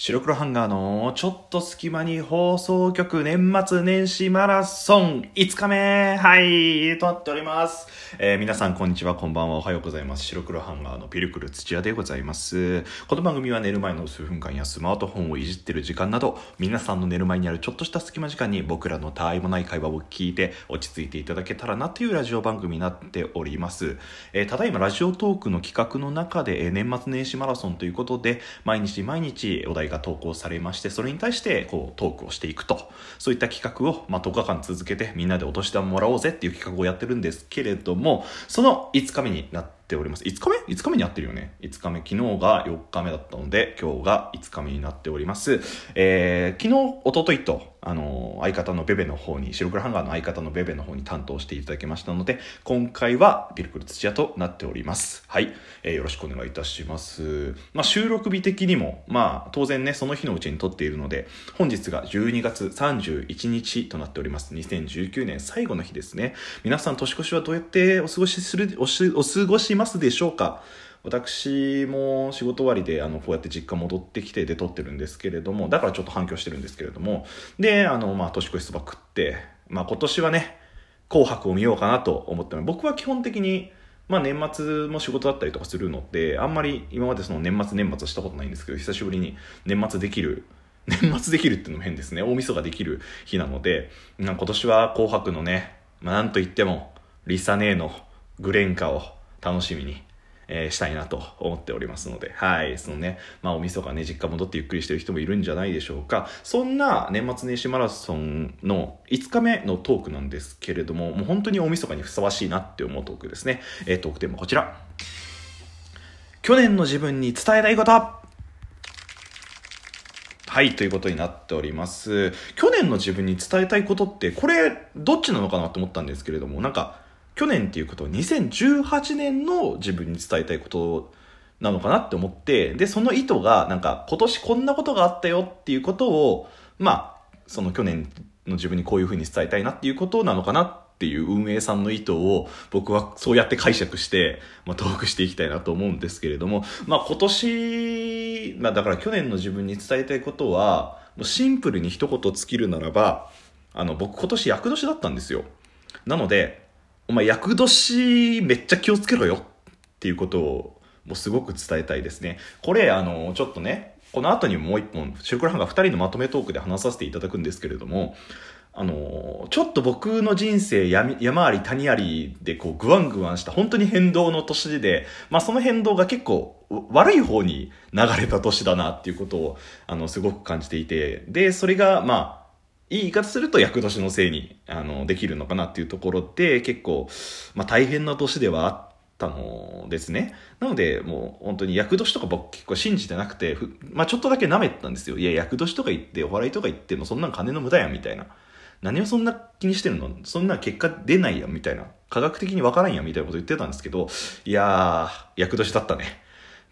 白黒ハンガーのちょっと隙間に放送局年末年始マラソン5日目。はいとなっております、えー皆さんこんにちは。こんばんは。おはようございます。白黒ハンガーのピルクル土屋でございます。この番組は寝る前の数分間やスマートフォンをいじってる時間など皆さんの寝る前にあるちょっとした隙間時間に僕らのたわいもない会話を聞いて落ち着いていただけたらなというラジオ番組になっております、えーただいまラジオトークの企画の中で、えー年末年始マラソンということで毎日毎日お題が投稿されましてそれに対してこうトークをしていくと。そういった企画を、まあ、10日間続けてみんなでお年玉もらおうぜっていう企画をやってるんですけれどもその5日目になっております。5日目 ?5 日目にやってるよね。5日目。昨日が4日目だったので今日が5日目になっております、えー昨日おとといとあの相方のベベの方に白黒ハンガーの相方のベベの方に担当していただきましたので今回はピルクル土屋となっております。はい、えーよろしくお願いいたします、まあ、収録日的にもまあ当然ねその日のうちに撮っているので本日が12月31日となっております。2019年最後の日ですね。皆さん年越しはどうやってお過ごしするおお過ごしますでしょうか？私も仕事終わりであのこうやって実家戻ってきてで撮ってるんですけれどもだからちょっと反響してるんですけれどもであの、まあ、年越しそば食って、まあ、今年はね「紅白」を見ようかなと思ってます。僕は基本的に、まあ、年末も仕事だったりとかするのであんまり今までその年末年末したことないんですけど久しぶりに年末できる 年末できるっていうのも変ですね。大晦日できる日なので今年は「紅白」のね、まあ、なんといってもリサ姉のグレンカを楽しみにえーしたいなと思っておりますので、はい、そのね、まあ、お晦日ね、実家戻ってゆっくりしてる人もいるんじゃないでしょうか。そんな年末年始マラソンの5日目のトークなんですけれども、もう本当に大晦日にふさわしいなって思うトークですね。えートークテーマこちら。去年の自分に伝えたいことはい、ということになっております。去年の自分に伝えたいことって、これ、どっちなのかなと思ったんですけれども、なんか、去年っていうことは2018年の自分に伝えたいことなのかなって思って、で、その意図が、なんか、今年こんなことがあったよっていうことを、まあ、その去年の自分にこういうふうに伝えたいなっていうことなのかなっていう運営さんの意図を僕はそうやって解釈して、まあ、トークしていきたいなと思うんですけれども、まあ、今年、まあ、だから去年の自分に伝えたいことはもうシンプルに一言尽きるならばあの僕今年厄年だったんですよ。なのでお前厄年めっちゃ気をつけろよっていうことをもうすごく伝えたいですね。これあのちょっとねこの後にもう一本シルクラハンが2人のまとめトークで話させていただくんですけれどもあのちょっと僕の人生山山あり谷ありでこうグワングワンした本当に変動の年で、まあ、その変動が結構悪い方に流れた年だなっていうことをあのすごく感じていてでそれがまあいい言い方すると厄年のせいにあのできるのかなっていうところで結構、まあ、大変な年ではあったのですね。なのでもう本当に厄年とか僕結構信じてなくて、ふまあ、ちょっとだけ舐めてたんですよ。いや厄年とか言ってお笑いとか言ってもそんなん金の無駄やんみたいな。何をそんな気にしてるの？そんな結果出ないやんみたいな。科学的に分からんやんみたいなこと言ってたんですけどいやー厄年だったね。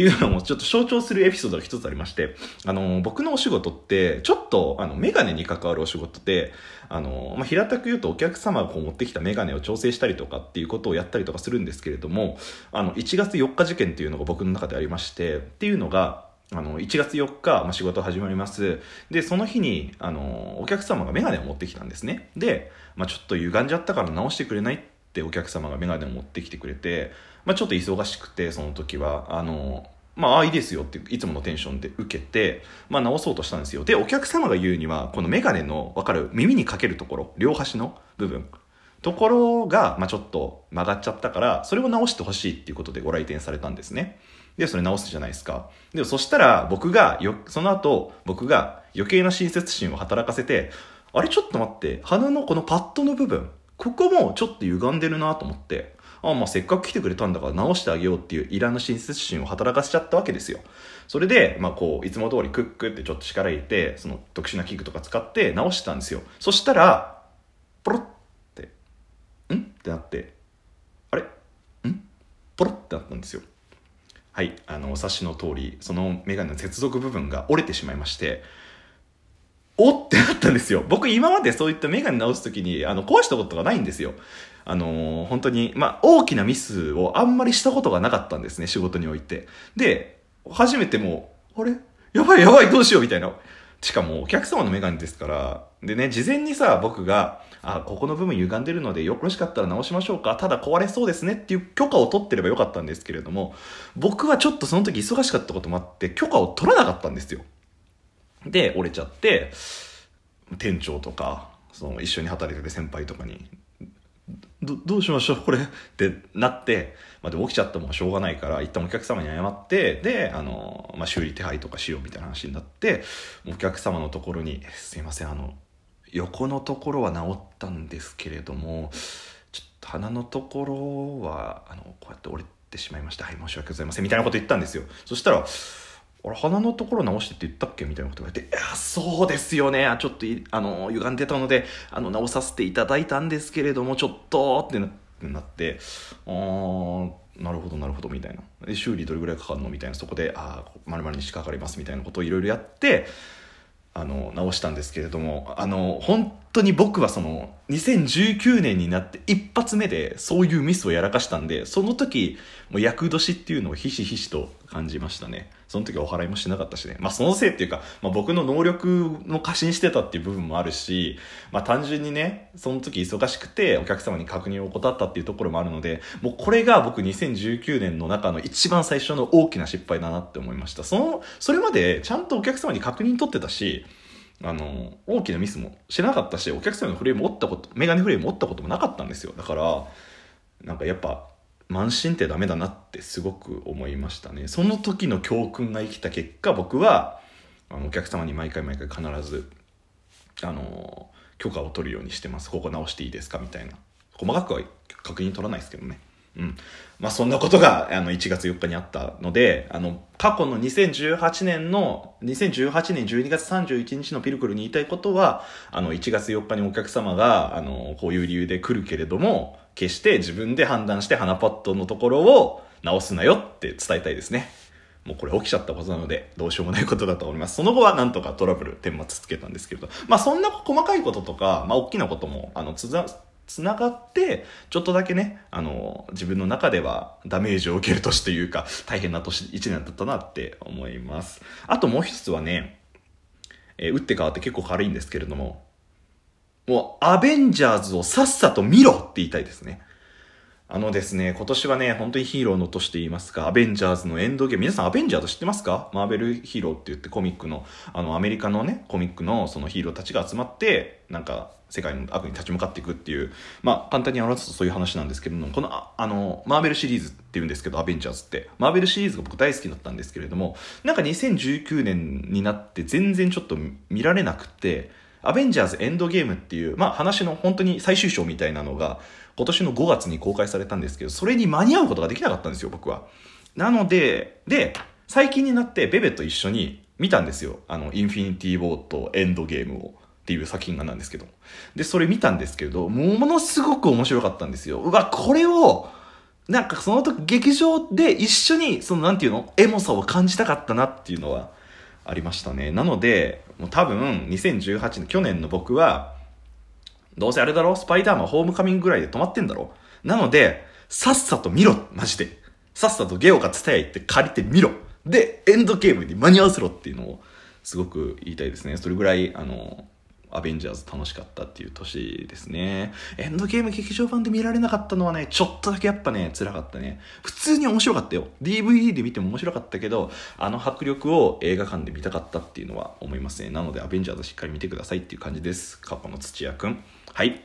っていうのもちょっと象徴するエピソードが一つありまして、あの、僕のお仕事って、ちょっと、あの、メガネに関わるお仕事で、あの、まあ、平たく言うとお客様がこう持ってきたメガネを調整したりとかっていうことをやったりとかするんですけれども、あの、1月4日事件っていうのが僕の中でありまして、っていうのが、あの、1月4日、まあ、仕事始まります。で、その日に、あの、お客様がメガネを持ってきたんですね。で、まあ、ちょっと歪んじゃったから直してくれないってお客様がメガネを持ってきてくれて、まあ、ちょっと忙しくてその時は。あのまあいいですよっていつものテンションで受けて、まあ、直そうとしたんですよ。でお客様が言うにはこのメガネの分かる耳にかけるところ両端の部分ところが、まあ、ちょっと曲がっちゃったからそれを直してほしいっていうことでご来店されたんですね。でそれ直すじゃないですか。でそしたら僕がよその後僕が余計な親切心を働かせてあれちょっと待って鼻のこのパッドの部分ここもちょっと歪んでるなと思ってあまあせっかく来てくれたんだから直してあげようっていういらぬ親切心を働かせちゃったわけですよ。それで、まあ、こういつも通りクックってちょっと力入れてその特殊な器具とか使って直してたんですよ。そしたらポロってん？ってなってあれ？ん？ポロってなったんですよ。はいあのお察しの通りそのメガネの接続部分が折れてしまいましておってなったんですよ僕今までそういったメガネ直す時にあの壊したことがないんですよあのー本当に、まあ、大きなミスをあんまりしたことがなかったんですね、仕事において。で、初めてもう、あれ？やばいやばいどうしようみたいな。しかもお客様のメガネですから、でね、事前にさ、僕が、あ、ここの部分歪んでるのでよろしかったら直しましょうか。ただ壊れそうですねっていう許可を取ってればよかったんですけれども、僕はちょっとその時忙しかったこともあって許可を取らなかったんですよ。で、折れちゃって、店長とか、その一緒に働いてる先輩とかに、どうしましょうこれ？ってなって、まあ、で起きちゃったもんしょうがないから一旦お客様に謝ってであの、まあ、修理手配とかしようみたいな話になってお客様のところに「すいませんあの横のところは治ったんですけれどもちょっと鼻のところはあのこうやって折れてしまいましたはい申し訳ございません」みたいなこと言ったんですよ。そしたら俺鼻のところ直してって言ったっけ？みたいなこと言われて「いやそうですよね。ちょっとあの歪んでたのであの直させていただいたんですけれどもちょっと」ってなって「ああなるほどなるほど」みたいな。で修理どれぐらいかかるの？みたいなそこで「ああまるまるにしかかります」みたいなことをいろいろやってあの直したんですけれどもあの本当に僕はその2019年になって一発目でそういうミスをやらかしたんでその時もう厄年っていうのをひしひしと感じましたね。その時はお払いもしなかったしね。まあそのせいっていうか、まあ、僕の能力の過信してたっていう部分もあるしまあ単純にねその時忙しくてお客様に確認を怠ったっていうところもあるのでもうこれが僕2019年の中の一番最初の大きな失敗だなって思いました。そのそれまでちゃんとお客様に確認取ってたしあの、大きなミスもしなかったし、お客様のフレーム折ったこと、メガネフレーム折ったこともなかったんですよ。だから、なんかやっぱ、慢心ってダメだなってすごく思いましたね。その時の教訓が生きた結果、僕は、あのお客様に毎回毎回必ず、あの、許可を取るようにしてます。ここ直していいですか？みたいな。細かくは確認取らないですけどね。うん。まあそんなことがあの1月4日にあったので、あの過去の2018年の、2018年12月31日のピルクルに言いたいことは、あの1月4日にお客様があのこういう理由で来るけれども、決して自分で判断して鼻パッドのところを直すなよって伝えたいですね。もうこれ起きちゃったことなので、どうしようもないことだと思います。その後はなんとかトラブル、顛末つけたんですけれど、まあそんな細かいこととか、まあ大きなことも、あの、つざ、つながってちょっとだけねあの自分の中ではダメージを受ける年というか大変な年1年だったなって思います。あともう一つはね、えー、打って変わって結構軽いんですけれどももうアベンジャーズをさっさと見ろって言いたいですね。あのですね、今年はね、本当にヒーローの年と言いますか、アベンジャーズのエンドゲーム、皆さんアベンジャーズ知ってますか？マーベルヒーローって言ってコミックの、あの、アメリカのね、コミックのそのヒーローたちが集まって、なんか、世界の悪に立ち向かっていくっていう、まあ、簡単に表すとそういう話なんですけども、この、あの、マーベルシリーズって言うんですけど、アベンジャーズって。マーベルシリーズが僕大好きだったんですけれども、なんか2019年になって全然ちょっと見られなくて、アベンジャーズエンドゲームっていう、まあ話の本当に最終章みたいなのが、今年の5月に公開されたんですけど、それに間に合うことができなかったんですよ、僕は。なので、で、最近になってベベと一緒に見たんですよ。あの、インフィニティ・ウォーとエンドゲームを。っていう作品がなんですけど。で、それ見たんですけど、ものすごく面白かったんですよ。うわ、これを、なんかその時劇場で一緒に、そのなんていうの？エモさを感じたかったなっていうのはありましたね。なので、もう多分2018年、去年の僕は、どうせあれだろ？スパイダーマンホームカミングぐらいで止まってんだろ？なので、さっさと見ろマジで。さっさとゲオかツタヤ行って借りてみろで、エンドゲームに間に合わせろっていうのを、すごく言いたいですね。それぐらい、あの、アベンジャーズ楽しかったっていう年ですね。エンドゲーム劇場版で見られなかったのはね、ちょっとだけやっぱね、辛かったね。普通に面白かったよ。DVD で見ても面白かったけど、あの迫力を映画館で見たかったっていうのは思いますね。なので、アベンジャーズしっかり見てくださいっていう感じです。過去の土屋くん。はい。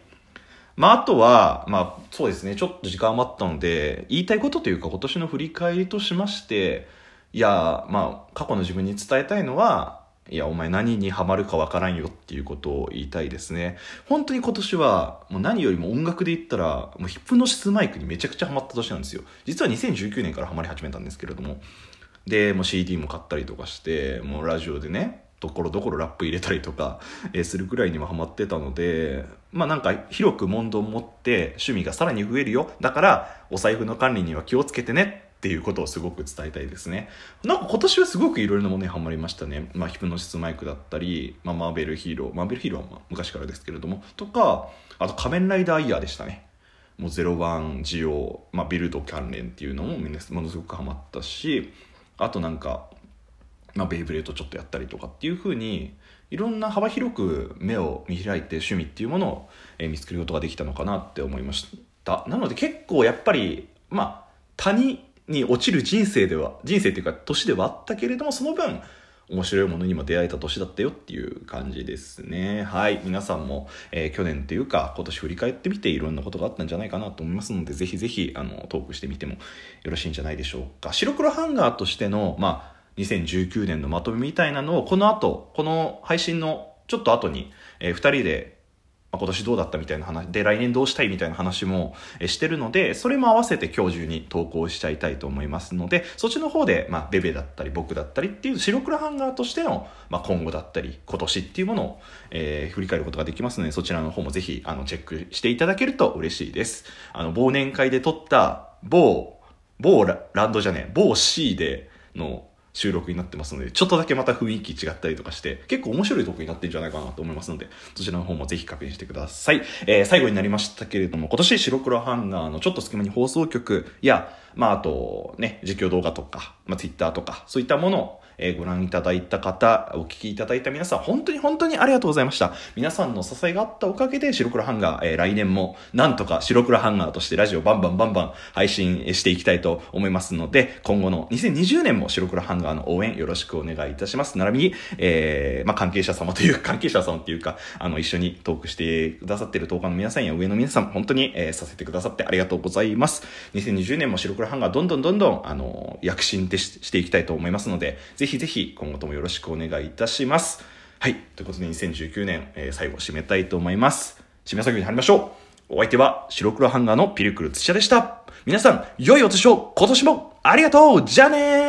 まあ、あとは、まあ、そうですね、ちょっと時間余ったので、言いたいことというか、今年の振り返りとしまして、いや、まあ、過去の自分に伝えたいのは、いや、お前何にハマるかわからんよっていうことを言いたいですね。本当に今年は、もう何よりも音楽で言ったら、もうヒップノシスマイクにめちゃくちゃハマった年なんですよ。実は2019年からハマり始めたんですけれども。で、もう CD も買ったりとかして、もうラジオでね、ところどころラップ入れたりとか、え、するぐらいにはハマってたので、まあなんか広く問答を持って趣味がさらに増えるよ。だからお財布の管理には気をつけてねっていうことをすごく伝えたいですね。なんか今年はすごくいろいろなものにハマりましたね。まあヒプノシスマイクだったり、まあマーベルヒーロー、マーベルヒーローは昔からですけれども、とか、あと仮面ライダーイヤーでしたね。もう01ジオ、まあ、ビルド関連っていうのもみんなものすごくハマったし、あとなんか、まあ、ベイブレードちょっとやったりとかっていう風にいろんな幅広く目を見開いて趣味っていうものを、え見つけることができたのかなって思いましたなので結構やっぱりまあ谷にに落ちる人生では人生っていうか年ではあったけれどもその分面白いものにも出会えた年だったよっていう感じですね。はい。皆さんも、えー去年というか今年振り返ってみていろんなことがあったんじゃないかなと思いますので、ぜひぜひ、あの、トークしてみてもよろしいんじゃないでしょうか。白黒ハンガーとしての、まあ、2019年のまとめみたいなのを、この後、この配信のちょっと後に、えー二人で、あ今年どうだったみたいな話で来年どうしたいみたいな話もしてるのでそれも合わせて今日中に投稿しちゃいたいと思いますのでそっちの方で、まあ、ベベだったり僕だったりっていう白黒ハンガーとしての、まあ、今後だったり今年っていうものを、えー振り返ることができますのでそちらの方もぜひあのチェックしていただけると嬉しいです。あの忘年会で撮った某某ランドじゃねえ某 C での収録になってますので、ちょっとだけまた雰囲気違ったりとかして、結構面白いトークになってるんじゃないかなと思いますので、そちらの方もぜひ確認してください。えー最後になりましたけれども、今年白黒ハンガーのちょっと隙間に放送局や、まああとね、実況動画とか、まあ Twitter とか、そういったものを、えーご覧いただいた方、お聞きいただいた皆さん、本当に本当にありがとうございました。皆さんの支えがあったおかげで、白黒ハンガー、えー来年も、なんとか白黒ハンガーとしてラジオバンバンバンバン配信していきたいと思いますので、今後の2020年も白黒ハンガーの応援よろしくお願いいたします。並びに、えーまあ、関係者様という、関係者様っていうか、あの、一緒にトークしてくださっている東海の皆さんや上の皆さん、本当に、えーさせてくださってありがとうございます。2020年も白黒ハンガーどんどんどんどん、あの、躍進でししていきたいと思いますので、ぜひぜひ今後ともよろしくお願いいたします。はい。ということで2019年、えー最後締めたいと思います。締め作業に入りましょう。お相手は白黒ハンガーのピルクル土屋でした。皆さん、良いお年を今年もありがとうじゃあねー